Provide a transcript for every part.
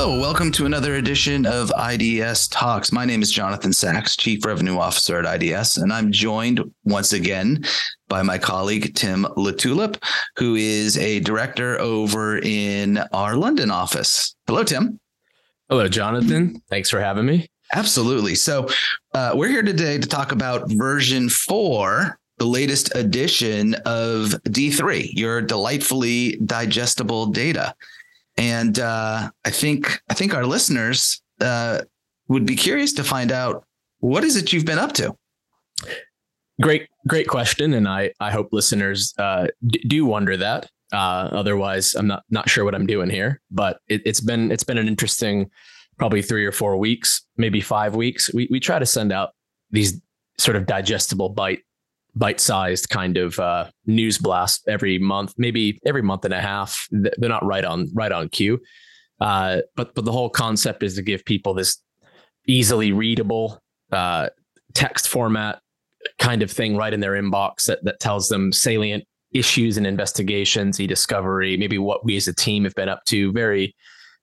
Hello, welcome to another edition of IDS Talks. My name is Jonathan Sachs, Chief Revenue Officer at IDS, and I'm joined once again by my colleague Tim LaTulippe, who is a director over in our London office. Hello, Tim. Hello, Jonathan. Thanks for having me. Absolutely. So, uh, we're here today to talk about version four the latest edition of D3, your delightfully digestible data. And uh, I think I think our listeners uh, would be curious to find out what is it you've been up to. Great, great question, and I I hope listeners uh, d- do wonder that. Uh, otherwise, I'm not not sure what I'm doing here. But it, it's been it's been an interesting, probably three or four weeks, maybe five weeks. We we try to send out these sort of digestible bite bite-sized kind of uh, news blast every month, maybe every month and a half. They're not right on right on cue, uh, but but the whole concept is to give people this easily readable uh, text format kind of thing right in their inbox that that tells them salient issues and investigations, e-discovery, maybe what we as a team have been up to. Very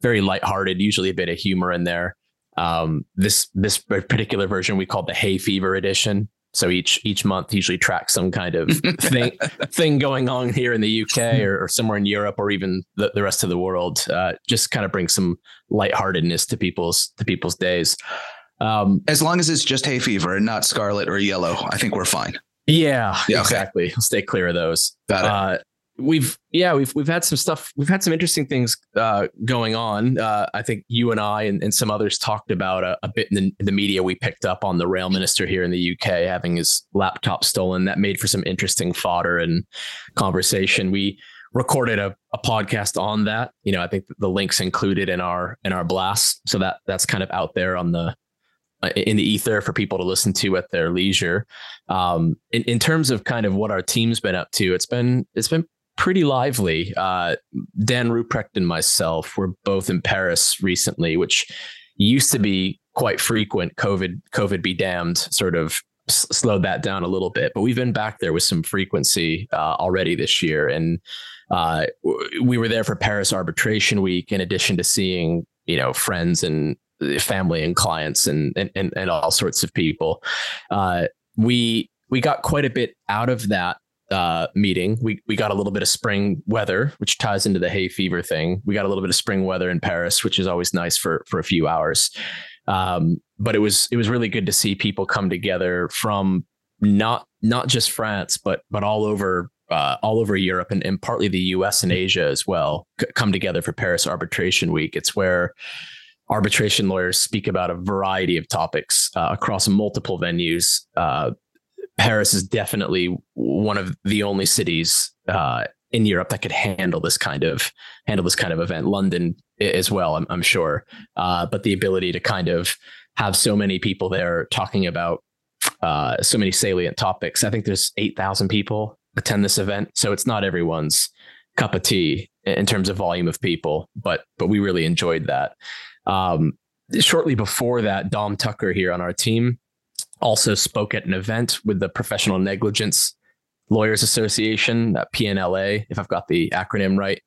very lighthearted, usually a bit of humor in there. Um, this this particular version we called the Hay Fever edition. So each each month usually tracks some kind of thing thing going on here in the UK or, or somewhere in Europe or even the, the rest of the world. Uh, just kind of bring some lightheartedness to people's to people's days. Um, as long as it's just hay fever and not scarlet or yellow, I think we're fine. Yeah, yeah exactly. Okay. Stay clear of those. Got it. Uh, we've yeah we've we've had some stuff we've had some interesting things uh, going on. Uh, i think you and i and, and some others talked about a, a bit in the, in the, media we picked up on the rail minister here in the uk having his laptop stolen. That made for some interesting fodder and conversation. We recorded a, a podcast on that. You know i think the links included in our in our blast. So that that's kind of out there on the uh, in the ether for people to listen to at their leisure. Um, in, in terms of kind of what our team's been up to, it's been it's been pretty lively. Uh, Dan Ruprecht and myself were both in Paris recently, which used to be quite frequent. COVID, COVID be damned, sort of s- slowed that down a little bit. But we've been back there with some frequency uh, already this year, and uh, we were there for Paris Arbitration Week. In addition to seeing, you know, friends and family and clients and and and, and all sorts of people, uh, we we got quite a bit out of that uh, meeting, we we got a little bit of spring weather, which ties into the hay fever thing. We got a little bit of spring weather in Paris, which is always nice for for a few hours. Um, but it was it was really good to see people come together from not not just France, but but all over uh, all over Europe and, and partly the U.S. and Asia as well c- come together for Paris Arbitration Week. It's where arbitration lawyers speak about a variety of topics uh, across multiple venues. Uh, Paris is definitely one of the only cities uh, in Europe that could handle this kind of handle this kind of event. London as well, I'm, I'm sure, uh, but the ability to kind of have so many people there talking about uh, so many salient topics. I think there's eight thousand people attend this event, so it's not everyone's cup of tea in terms of volume of people, but but we really enjoyed that. Um, shortly before that, Dom Tucker here on our team also spoke at an event with the Professional Negligence Lawyers Association, PNLA, if I've got the acronym right.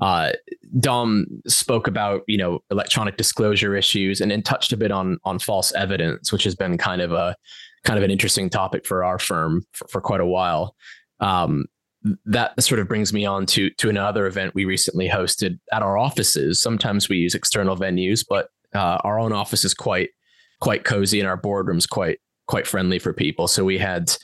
Uh, Dom spoke about you know electronic disclosure issues and then touched a bit on on false evidence, which has been kind of a kind of an interesting topic for our firm for, for quite a while. Um, that sort of brings me on to to another event we recently hosted at our offices. Sometimes we use external venues, but uh, our own office is quite quite cozy and our boardroom's quite quite friendly for people. So we had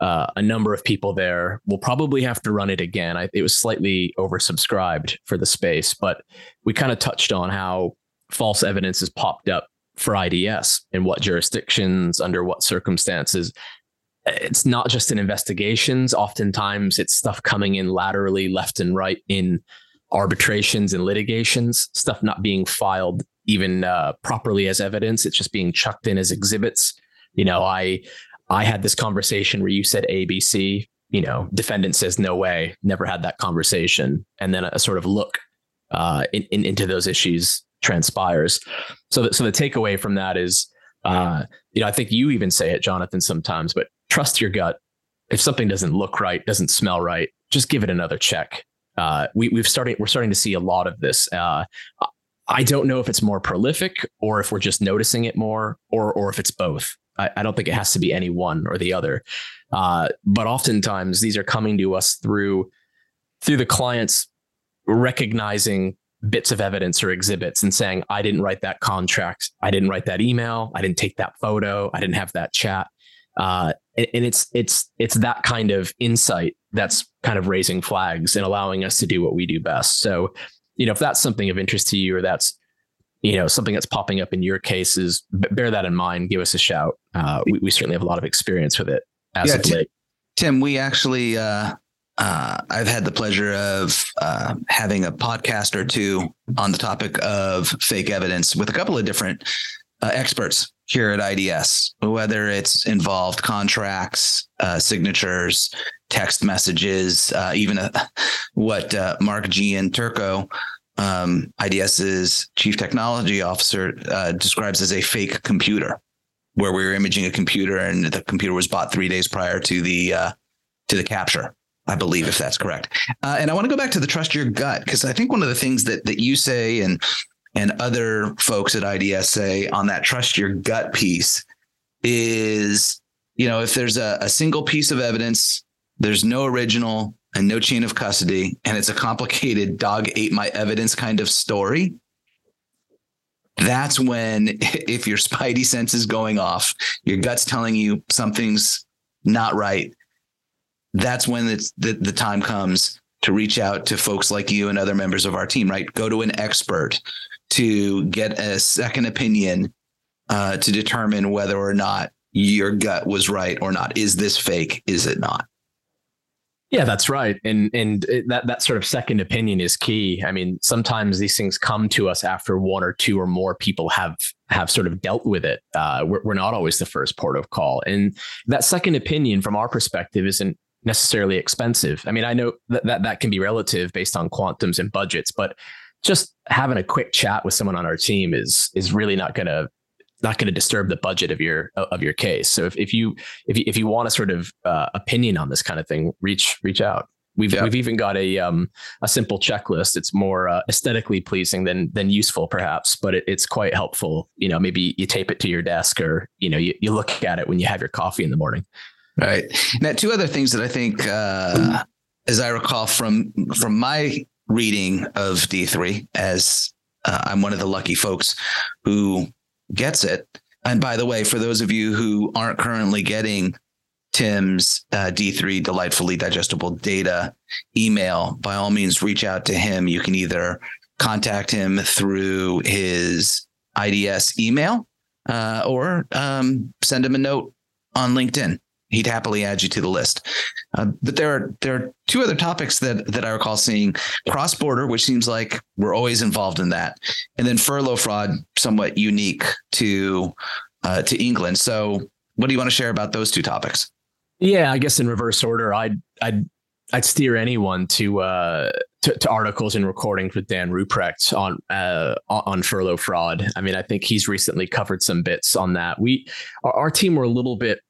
uh, a number of people there. We'll probably have to run it again. I, it was slightly oversubscribed for the space, but we kind of touched on how false evidence has popped up for IDS in what jurisdictions, under what circumstances. It's not just in investigations. Oftentimes, it's stuff coming in laterally, left and right in arbitrations and litigations, stuff not being filed even uh, properly as evidence. It's just being chucked in as exhibits you know, I I had this conversation where you said ABC, you know, defendant says no way, never had that conversation, and then a, sort of look uh, in, in, into those issues transpires. So, the, so the takeaway from that is, uh, you know, I think you even say it, Jonathan, sometimes, but trust your gut. If something doesn't look right, doesn't smell right, just give it another check. Uh, we, we've started, we're starting to see a lot of this. Uh, I don't know if it's more prolific or if we're just noticing it more or or if it's both. I, I don't think it has to be any one or the other. Uh, but oftentimes these are coming to us through through the clients recognizing bits of evidence or exhibits and saying, I didn't write that contract, I didn't write that email, I didn't take that photo, I didn't have that chat. Uh, and, and it's it's it's that kind of insight that's kind of raising flags and allowing us to do what we do best. So, you know, if that's something of interest to you or that's you know something that's popping up in your cases, bear that in mind. Give us a shout. Uh, we, we certainly have a lot of experience with it as Yeah, of Tim- late. Tim, we actually, uh, uh, I've had the pleasure of uh, having a podcast or two on the topic of fake evidence with a couple of different uh, experts here at IDS, whether it's involved contracts, uh, signatures, text messages, uh, even uh what uh, Mark G. and Turco, um, IDS's chief technology officer, uh, describes as a fake computer where we were imaging a computer and the computer was bought three days prior to the uh, to the capture. I believe, if that's correct. Uh, and I want to go back to the trust your gut because I think one of the things that that you say and and other folks at IDS say on that trust your gut piece is, you know, if there's a, a single piece of evidence, there's no original and no chain of custody, and it's a complicated dog ate my evidence kind of story that's when if your spidey sense is going off your gut's telling you something's not right that's when it's the, the time comes to reach out to folks like you and other members of our team right? Go to an expert to get a second opinion uh, to determine whether or not your gut was right or not. Is this fake? Is it not Yeah, that's right, and and that that sort of second opinion is key. I mean, sometimes these things come to us after one or two or more people have have sort of dealt with it. Uh, we're, we're not always the first port of call, and that second opinion, from our perspective, isn't necessarily expensive. I mean, I know that that, that can be relative based on quantums and budgets, but just having a quick chat with someone on our team is is really not going to not going to disturb the budget of your of your case. So if, if you if you, if you want a sort of uh, opinion on this kind of thing, reach reach out. We've Yeah. we've even got a um a simple checklist. It's more uh, aesthetically pleasing than than useful, perhaps, but it, it's quite helpful. You know, maybe you tape it to your desk, or you know, you, you look at it when you have your coffee in the morning. Right. Now, two other things that I think, uh, as I recall from from my reading of D three, as uh, I'm one of the lucky folks who gets it. And by the way, for those of you who aren't currently getting Tim's uh, D3 delightfully digestible data email, by all means, reach out to him. You can either contact him through his IDS email uh, or um, send him a note on LinkedIn he'd happily add you to the list. Uh, but there are there are two other topics that that I recall seeing: cross border, which seems like we're always involved in that, and then furlough fraud, somewhat unique to uh, to England. So, what do you want to share about those two topics? Yeah, I guess in reverse order, I'd I'd I'd steer anyone to uh to, to articles and recordings with Dan Ruprecht on uh on furlough fraud. I mean, I think he's recently covered some bits on that. We our, our team were a little bit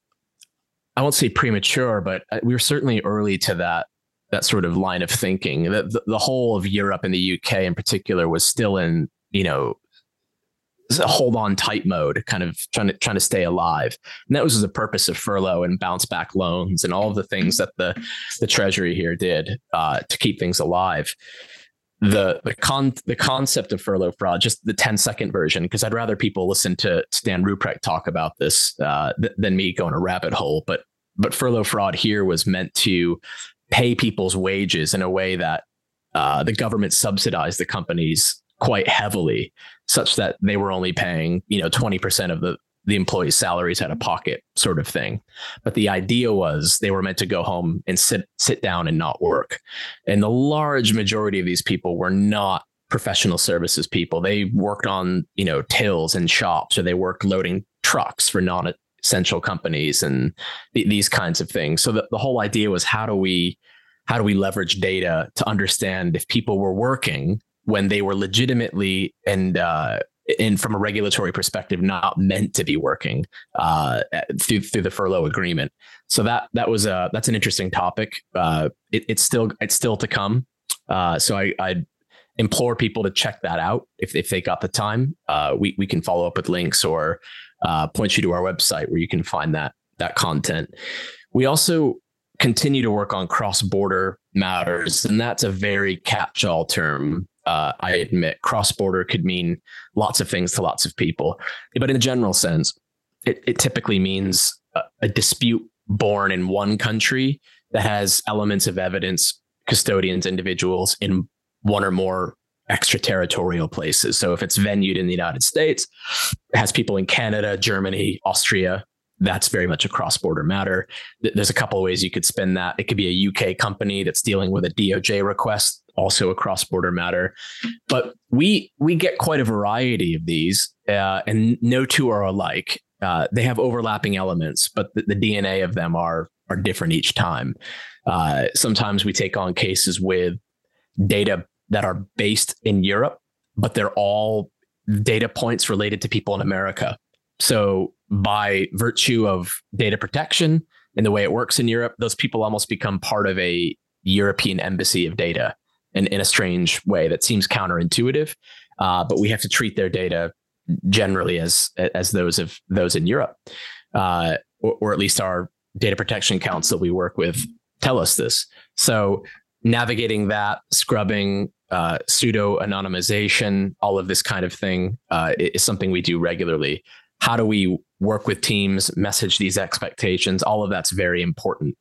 I won't say premature, but uh, we were certainly early to that that sort of line of thinking. The, the, the whole of Europe and the UK in particular was still in, you know, hold on tight mode, kind of trying to trying to stay alive. And that was the purpose of furlough and bounce back loans and all of the things that the the Treasury here did uh, to keep things alive. The the con the concept of furlough fraud, just the 10 second version, because I'd rather people listen to Stan Ruprecht talk about this uh, th- than me go in a rabbit hole. But but furlough fraud here was meant to pay people's wages in a way that uh, the government subsidized the companies quite heavily, such that they were only paying you know 20% of the the employees' salaries out of pocket, sort of thing. But the idea was they were meant to go home and sit sit down and not work. And the large majority of these people were not professional services people. They worked on, you know, tills and shops or they worked loading trucks for non essential companies and th- these kinds of things. So the, the whole idea was how do we how do we leverage data to understand if people were working when they were legitimately and uh, and from a regulatory perspective not meant to be working uh, through through the furlough agreement. So that that was a that's an interesting topic. Uh, it, it's still it's still to come. Uh, so I I implore people to check that out if, if they got the time. Uh, we, we can follow up with links or uh, point you to our website where you can find that that content. We also continue to work on cross border matters, and that's a very catch all term. Uh, I admit cross border could mean lots of things to lots of people, but in a general sense, it, it typically means a, a dispute born in one country that has elements of evidence, custodians, individuals in one or more extraterritorial places. So if it's venued in the United States, it has people in Canada, Germany, Austria. That's very much a cross-border matter. There's a couple of ways you could spin that. It could be a UK company that's dealing with a DOJ request, also a cross-border matter. But we we get quite a variety of these, uh, and no two are alike. Uh, they have overlapping elements, but the, the, DNA of them are are different each time. Uh, sometimes we take on cases with data that are based in Europe, but they're all data points related to people in America. So, by virtue of data protection and the way it works in Europe, those people almost become part of a European embassy of data in, in a strange way that seems counterintuitive. Uh, but we have to treat their data generally as as those of those in Europe, uh, or, or at least our data protection council we work with tell us this. So navigating that, scrubbing, uh, pseudo anonymization, all of this kind of thing uh, is something we do regularly. How do we work with teams, message these expectations? All of that's very important.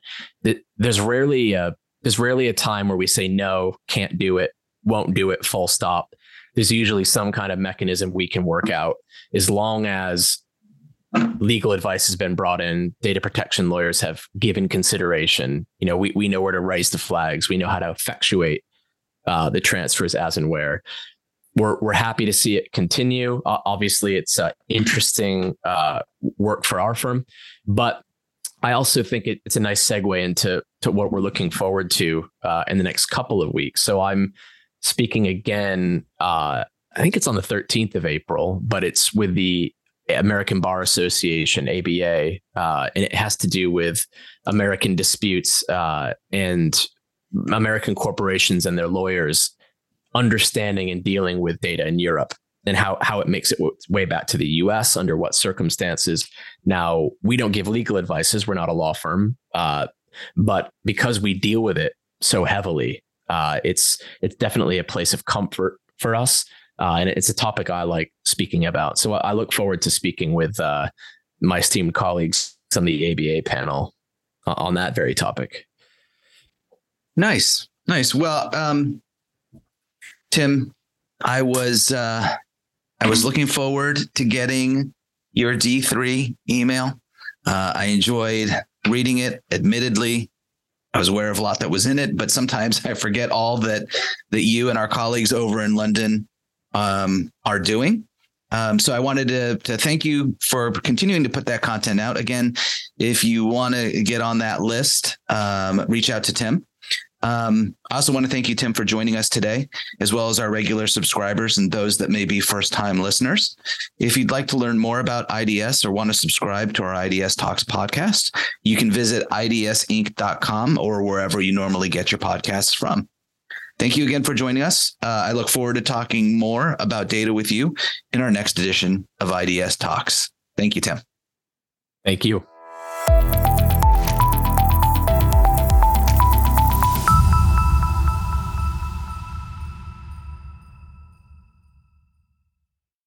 There's rarely a, there's rarely a time where we say no, can't do it, won't do it, full stop. There's usually some kind of mechanism we can work out as long as legal advice has been brought in data protection lawyers have given consideration you know we, we know where to raise the flags we know how to effectuate uh, the transfers as and where. We're, we're happy to see it continue. Uh, obviously it's uh, interesting uh, work for our firm but i also think it, it's a nice segue into to what we're looking forward to uh, in the next couple of weeks. So i'm speaking again uh, I think it's on the 13th of April, but it's with the American Bar Association, ABA, uh, and it has to do with American disputes uh, and American corporations and their lawyers understanding and dealing with data in Europe and how how it makes it way back to the U.S. under what circumstances. Now we don't give legal advices; we're not a law firm, uh, but because we deal with it so heavily, uh, it's it's definitely a place of comfort for us uh, and it's a topic I like speaking about. So I look forward to speaking with uh, my esteemed colleagues on the ABA panel uh, on that very topic. Nice, nice. Well, um, Tim, I was uh, I was looking forward to getting your D three email. Uh, I enjoyed reading it. Admittedly, I was aware of a lot that was in it, but sometimes I forget all that that you and our colleagues over in London um, are doing. Um, so I wanted to, to thank you for continuing to put that content out. Again, if you want to get on that list, um, reach out to Tim. Um, I also want to thank you, Tim, for joining us today, as well as our regular subscribers and those that may be first time listeners. If you'd like to learn more about IDS or want to subscribe to our IDS Talks podcast, you can visit idsinc.com or wherever you normally get your podcasts from. Thank you again for joining us. Uh, I look forward to talking more about data with you in our next edition of IDS Talks. Thank you, Tim. Thank you.